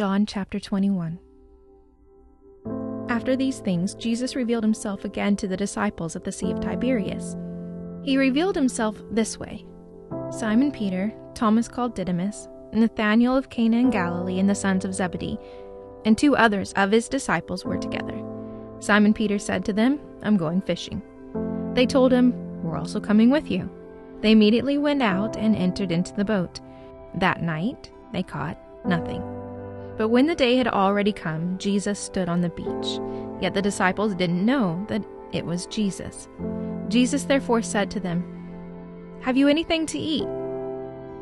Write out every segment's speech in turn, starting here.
John chapter 21. After these things, Jesus revealed himself again to the disciples at the Sea of Tiberias. He revealed himself this way Simon Peter, Thomas called Didymus, Nathanael of Cana in Galilee, and the sons of Zebedee, and two others of his disciples were together. Simon Peter said to them, I'm going fishing. They told him, We're also coming with you. They immediately went out and entered into the boat. That night they caught nothing. But when the day had already come, Jesus stood on the beach. Yet the disciples didn't know that it was Jesus. Jesus therefore said to them, Have you anything to eat?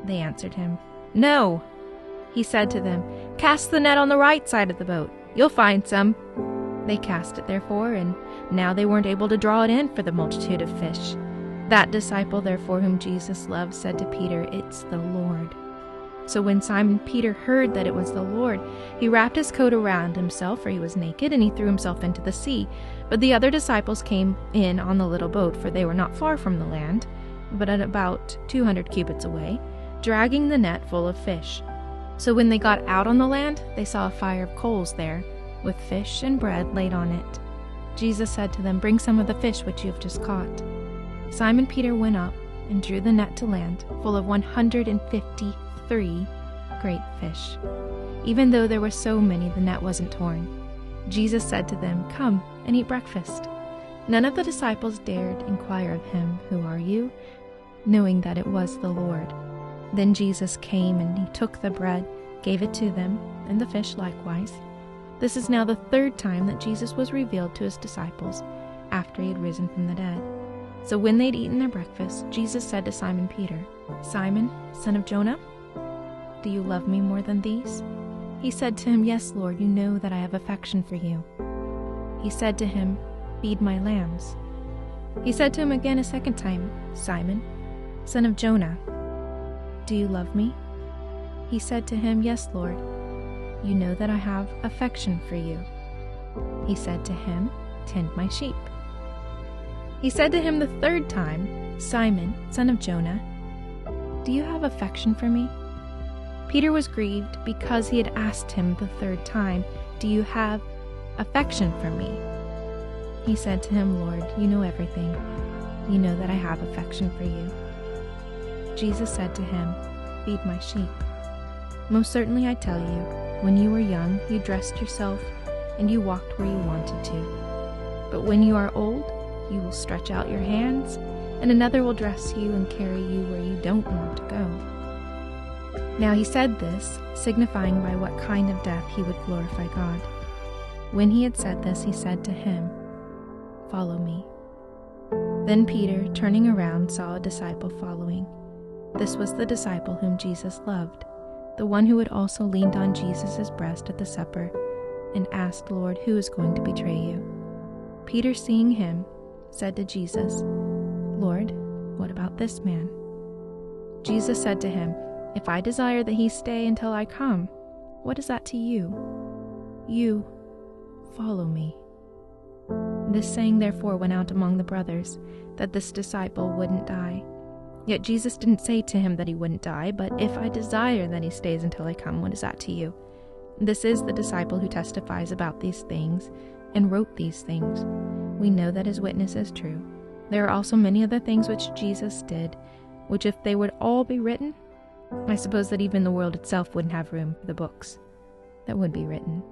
They answered him, No. He said to them, Cast the net on the right side of the boat. You'll find some. They cast it therefore, and now they weren't able to draw it in for the multitude of fish. That disciple, therefore, whom Jesus loved, said to Peter, It's the Lord. So when Simon Peter heard that it was the Lord, he wrapped his coat around himself, for he was naked, and he threw himself into the sea. But the other disciples came in on the little boat, for they were not far from the land, but at about two hundred cubits away, dragging the net full of fish. So when they got out on the land, they saw a fire of coals there, with fish and bread laid on it. Jesus said to them, Bring some of the fish which you have just caught. Simon Peter went up and drew the net to land, full of one hundred and fifty three great fish. Even though there were so many, the net wasn't torn. Jesus said to them, Come and eat breakfast. None of the disciples dared inquire of him, Who are you? knowing that it was the Lord. Then Jesus came and he took the bread, gave it to them, and the fish likewise. This is now the third time that Jesus was revealed to his disciples after he had risen from the dead. So when they'd eaten their breakfast, Jesus said to Simon Peter, Simon, son of Jonah, do you love me more than these? He said to him, Yes, Lord, you know that I have affection for you. He said to him, Feed my lambs. He said to him again a second time, Simon, son of Jonah, do you love me? He said to him, Yes, Lord, you know that I have affection for you. He said to him, Tend my sheep. He said to him the third time, Simon, son of Jonah, do you have affection for me? Peter was grieved because he had asked him the third time, Do you have affection for me? He said to him, Lord, you know everything. You know that I have affection for you. Jesus said to him, Feed my sheep. Most certainly I tell you, when you were young, you dressed yourself and you walked where you wanted to. But when you are old, you will stretch out your hands, and another will dress you and carry you where you don't want to go. Now he said this, signifying by what kind of death he would glorify God. When he had said this, he said to him, Follow me. Then Peter, turning around, saw a disciple following. This was the disciple whom Jesus loved, the one who had also leaned on Jesus' breast at the supper and asked, Lord, who is going to betray you? Peter, seeing him, said to Jesus, Lord, what about this man? Jesus said to him, if I desire that he stay until I come, what is that to you? You follow me. This saying therefore went out among the brothers, that this disciple wouldn't die. Yet Jesus didn't say to him that he wouldn't die, but if I desire that he stays until I come, what is that to you? This is the disciple who testifies about these things and wrote these things. We know that his witness is true. There are also many other things which Jesus did, which if they would all be written, I suppose that even the world itself wouldn't have room for the books that would be written.